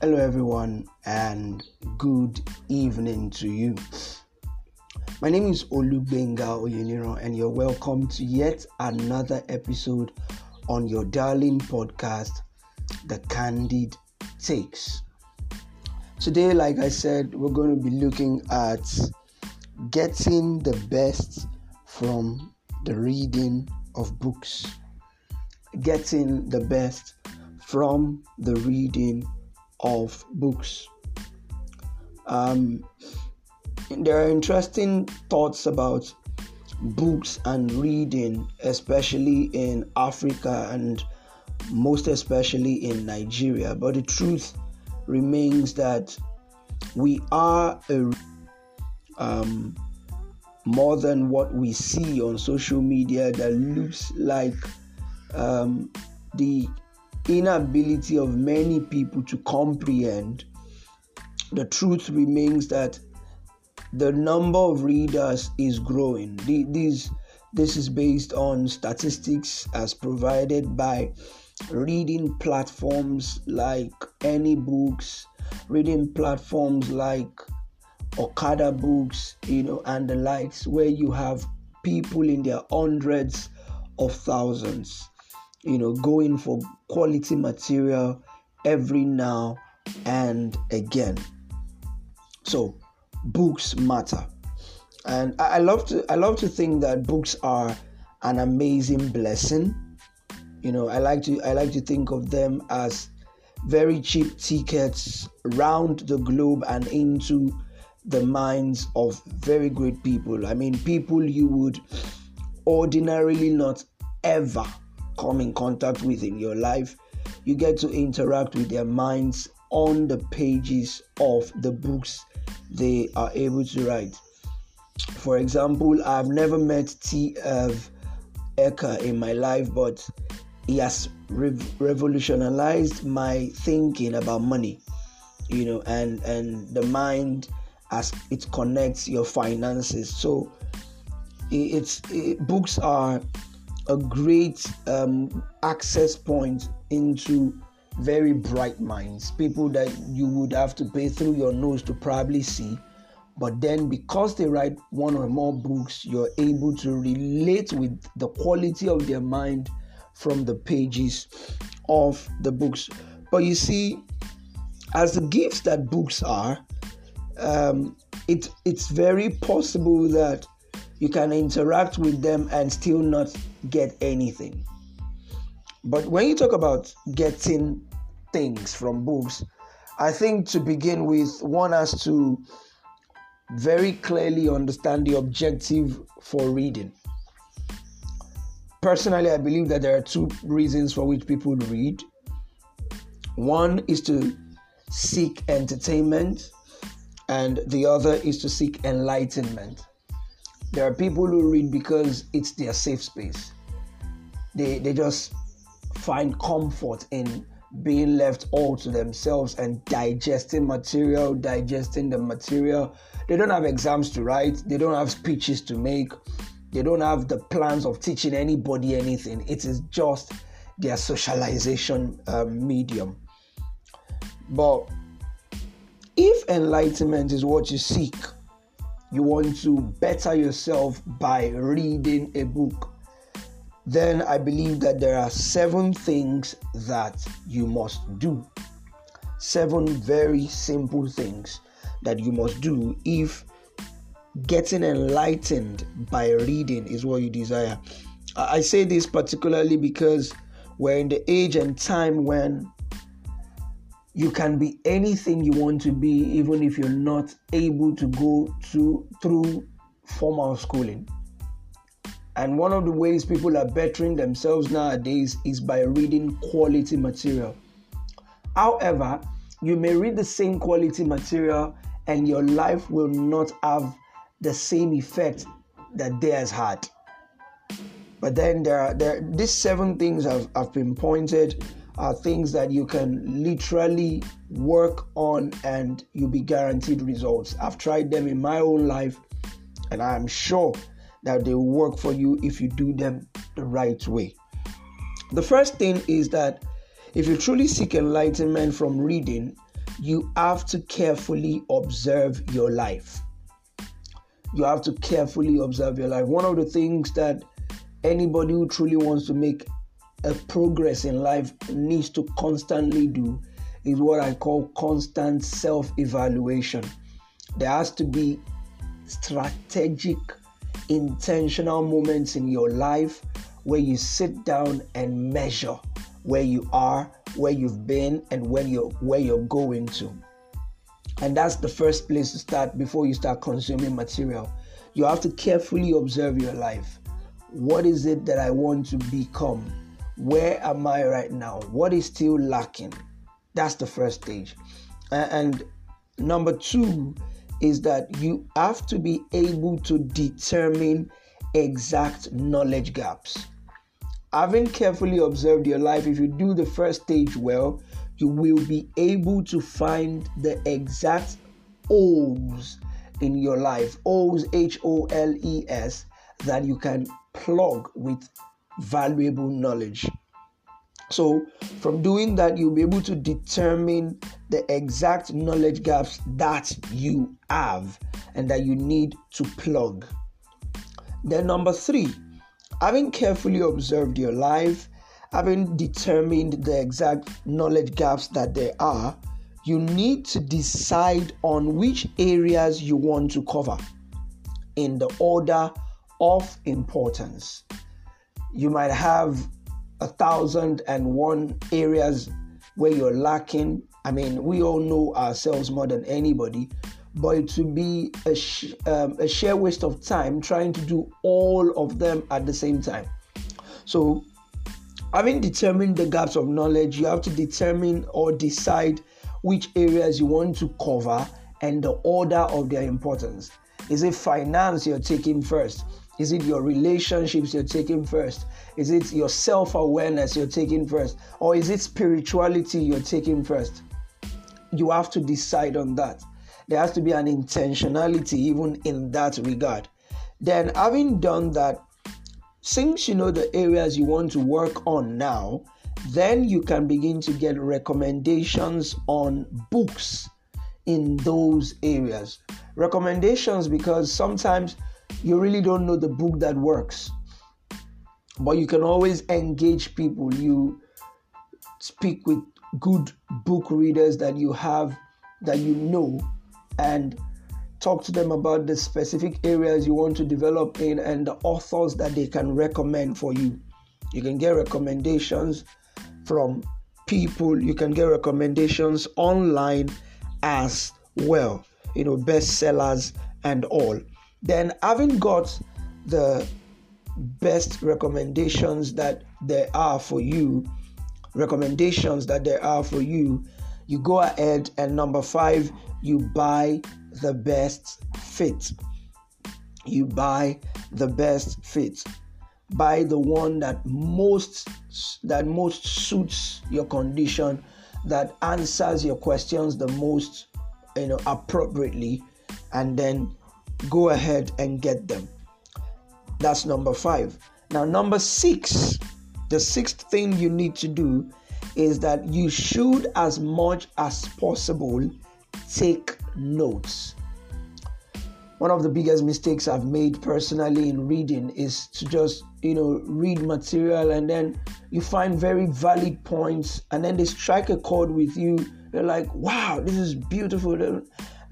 Hello, everyone, and good evening to you. My name is Olubenga Oyeniro, and you're welcome to yet another episode on your darling podcast, The Candid Takes. Today, like I said, we're going to be looking at getting the best from the reading of books. Getting the best from the reading of books. Um, there are interesting thoughts about books and reading, especially in Africa and most especially in Nigeria. But the truth remains that we are a, um, more than what we see on social media that looks like um, the inability of many people to comprehend, the truth remains that the number of readers is growing. This, this is based on statistics as provided by reading platforms like AnyBooks, reading platforms like Okada Books, you know, and the likes, where you have people in their hundreds of thousands you know, going for quality material every now and again. So, books matter. And I love to I love to think that books are an amazing blessing. You know, I like to I like to think of them as very cheap tickets round the globe and into the minds of very great people. I mean, people you would ordinarily not ever come in contact with in your life. You get to interact with their minds on the pages of the books they are able to write. For example, I've never met T. Harv Eker in my life, but he has revolutionized my thinking about money, you know, and and the mind as it connects your finances. So it's it, books are a great um, access point into very bright minds, people that you would have to pay through your nose to probably see. But then, because they write one or more books, you're able to relate with the quality of their mind from the pages of the books. But you see, as the gifts that books are, um, it, it's very possible that you can interact with them and still not get anything. But when you talk about getting things from books, I think to begin with, one has to very clearly understand the objective for reading. Personally, I believe that there are two reasons for which people read. One is to seek entertainment, and the other is to seek enlightenment. There are people who read because it's their safe space. They they just find comfort in being left all to themselves and digesting material, digesting the material. They don't have exams to write, they don't have speeches to make, they don't have the plans of teaching anybody anything. It is just their socialization um, medium. But if enlightenment is what you seek, you want to better yourself by reading a book, then I believe that there are seven things that you must do. Seven very simple things that you must do if getting enlightened by reading is what you desire. I say this particularly because we're in the age and time when you can be anything you want to be even if you're not able to go to through formal schooling. And one of the ways people are bettering themselves nowadays is by reading quality material. However you may read the same quality material and your life will not have the same effect that theirs had. But then there are there these seven things have, have been pointed are things that you can literally work on and you'll be guaranteed results. I've tried them in my own life and I'm sure that they will work for you if you do them the right way. The first thing is that if you truly seek enlightenment from reading, you have to carefully observe your life. You have to carefully observe your life. One of the things that anybody who truly wants to make a progress in life needs to constantly do is what I call constant self evaluation. There has to be strategic, intentional moments in your life where you sit down and measure where you are, where you've been, and where you're where you're going to. And that's the first place to start before you start consuming material. You have to carefully observe your life. What is it that I want to become? Where am I right now? What is still lacking? That's the first stage. And number two is that you have to be able to determine exact knowledge gaps. Having carefully observed your life, if you do the first stage well, you will be able to find the exact holes in your life, O's, H O L E S, that you can plug with valuable knowledge. So, from doing that, you'll be able to determine the exact knowledge gaps that you have and that you need to plug. Then, number three, having carefully observed your life, having determined the exact knowledge gaps that there are, you need to decide on which areas you want to cover in the order of importance. You might have a thousand and one areas where you're lacking. I mean, we all know ourselves more than anybody, but it would be a, sh- um, a sheer waste of time trying to do all of them at the same time. So, having determined the gaps of knowledge, you have to determine or decide which areas you want to cover and the order of their importance. Is it finance you're taking first? Is it your relationships you're taking first? Is it your self awareness you're taking first? Or is it spirituality you're taking first? You have to decide on that. There has to be an intentionality even in that regard. Then, having done that, since you know the areas you want to work on now, then you can begin to get recommendations on books in those areas. Recommendations because sometimes you really don't know the book that works. But you can always engage people. You speak with good book readers that you have, that you know, and talk to them about the specific areas you want to develop in and the authors that they can recommend for you. You can get recommendations from people, you can get recommendations online as well, you know, bestsellers and all. Then, having got the best recommendations that there are for you, recommendations that there are for you, you go ahead and number five, you buy the best fit. You buy the best fit. Buy the one that most that most suits your condition, that answers your questions the most, you know, appropriately, and then go ahead and get them. That's number five. Now, number six, the sixth thing you need to do is that you should, as much as possible, take notes. One of the biggest mistakes I've made personally in reading is to just, you know, read material and then you find very valid points and then they strike a chord with you. You're like, wow, this is beautiful.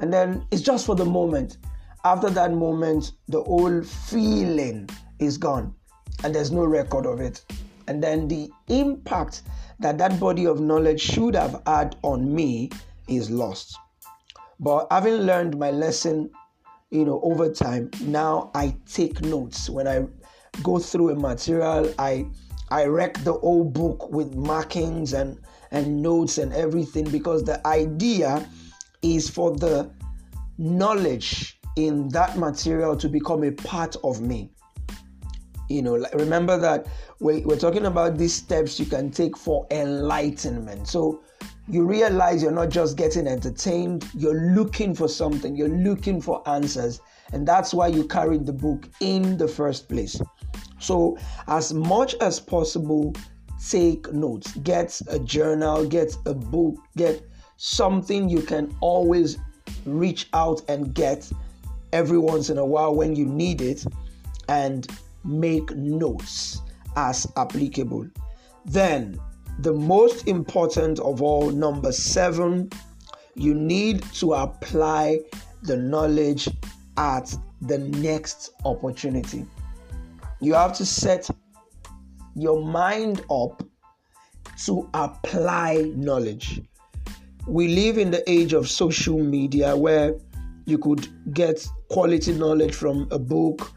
And then it's just for the moment after that moment, the whole feeling is gone and there's no record of it. And then the impact that that body of knowledge should have had on me is lost. But having learned my lesson, you know, over time, now I take notes. When I go through a material, I I wreck the whole book with markings and and notes and everything because the idea is for the knowledge in that material to become a part of me. You know, like, remember that we're, we're talking about these steps you can take for enlightenment. So you realize you're not just getting entertained, you're looking for something, you're looking for answers. And that's why you carried the book in the first place. So, as much as possible, take notes. Get a journal, get a book, get something you can always reach out and get every once in a while when you need it and make notes as applicable. Then, the most important of all, number seven, you need to apply the knowledge at the next opportunity. You have to set your mind up to apply knowledge. We live in the age of social media where you could get quality knowledge from a book,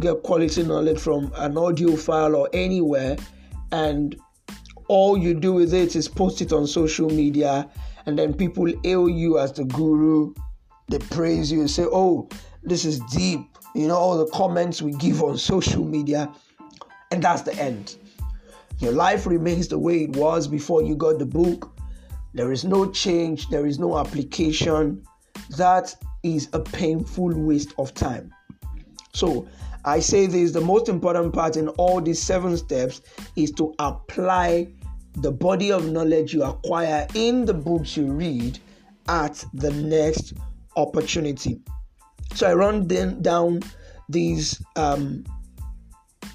get quality knowledge from an audio file or anywhere, and all you do with it is post it on social media, and then people hail you as the guru. They praise you and say, Oh, this is deep. You know, all the comments we give on social media, and that's the end. Your life remains the way it was before you got the book. There is no change, there is no application. That is a painful waste of time. So, I say this the most important part in all these seven steps is to apply the body of knowledge you acquire in the books you read at the next opportunity. So I run down these um,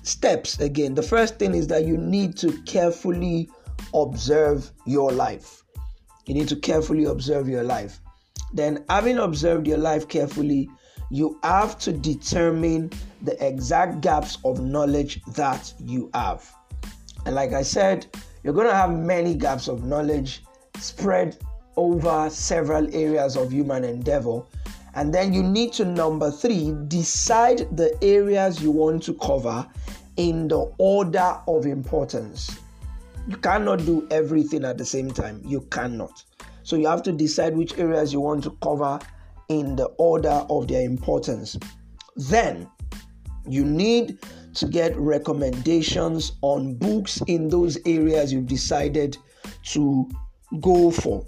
steps again. The first thing is that you need to carefully observe your life. You need to carefully observe your life. Then, having observed your life carefully, you have to determine the exact gaps of knowledge that you have. And like I said, you're going to have many gaps of knowledge spread over several areas of human endeavor. And then you need to, number three, decide the areas you want to cover in the order of importance. You cannot do everything at the same time. You cannot. So you have to decide which areas you want to cover in the order of their importance. Then you need to get recommendations on books in those areas you've decided to go for.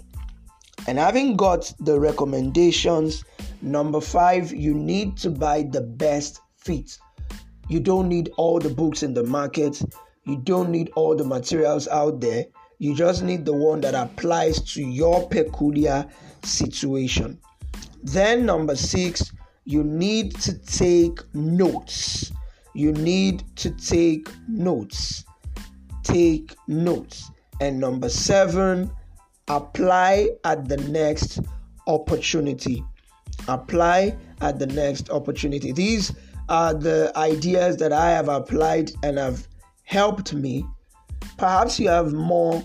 And having got the recommendations, number five, you need to buy the best fit. You don't need all the books in the market, you don't need all the materials out there. You just need the one that applies to your peculiar situation. Then, number six, you need to take notes. You need to take notes. Take notes. And number seven, apply at the next opportunity. Apply at the next opportunity. These are the ideas that I have applied and have helped me. Perhaps you have more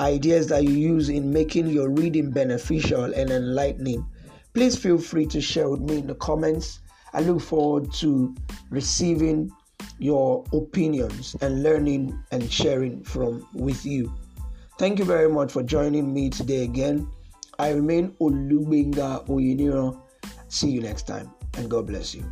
ideas that you use in making your reading beneficial and enlightening please feel free to share with me in the comments. I look forward to receiving your opinions and learning and sharing from with you. Thank you very much for joining me today again. I remain Olubenga Oyiniro. See you next time and God bless you.